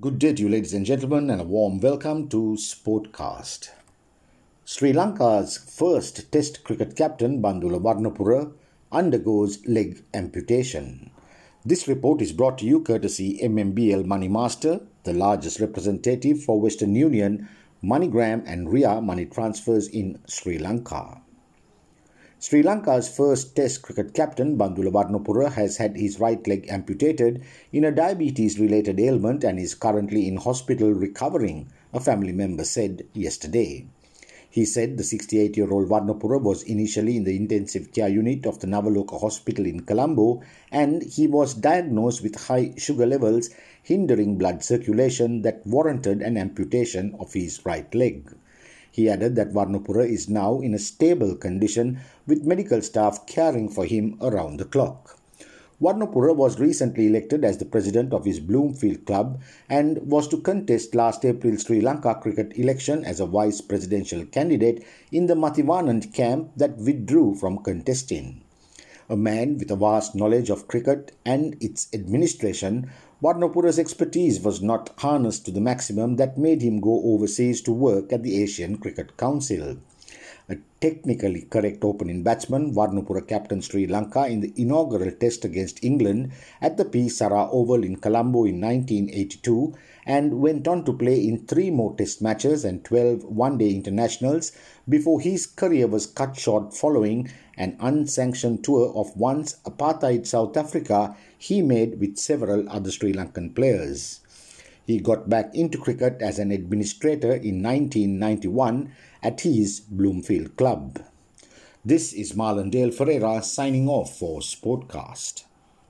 Good day to you, ladies and gentlemen, and a warm welcome to Sportcast. Sri Lanka's first Test cricket captain, Bandula Warnapura, undergoes leg amputation. This report is brought to you courtesy MMBL Money Master, the largest representative for Western Union, MoneyGram, and RIA money transfers in Sri Lanka. Sri Lanka's first Test cricket captain, Bandula Warnapura, has had his right leg amputated in a diabetes related ailment and is currently in hospital recovering, a family member said yesterday. He said the 68 year old Warnapura was initially in the intensive care unit of the Navaloka Hospital in Colombo and he was diagnosed with high sugar levels hindering blood circulation that warranted an amputation of his right leg. He added that Warnapura is now in a stable condition with medical staff caring for him around the clock. Warnapura was recently elected as the president of his Bloomfield club and was to contest last April's Sri Lanka cricket election as a vice presidential candidate in the Mathivanan camp that withdrew from contesting. A man with a vast knowledge of cricket and its administration, Warnapura's expertise was not harnessed to the maximum that made him go overseas to work at the Asian Cricket Council. A technically correct opening batsman, Warnapura captain Sri Lanka in the inaugural test against England at the P. Sara Oval in Colombo in 1982 and went on to play in three more test matches and 12 one-day internationals before his career was cut short following an unsanctioned tour of once apartheid South Africa he made with several other Sri Lankan players. He got back into cricket as an administrator in 1991 at his Bloomfield club. This is Marlon Dale Ferreira signing off for Sportcast.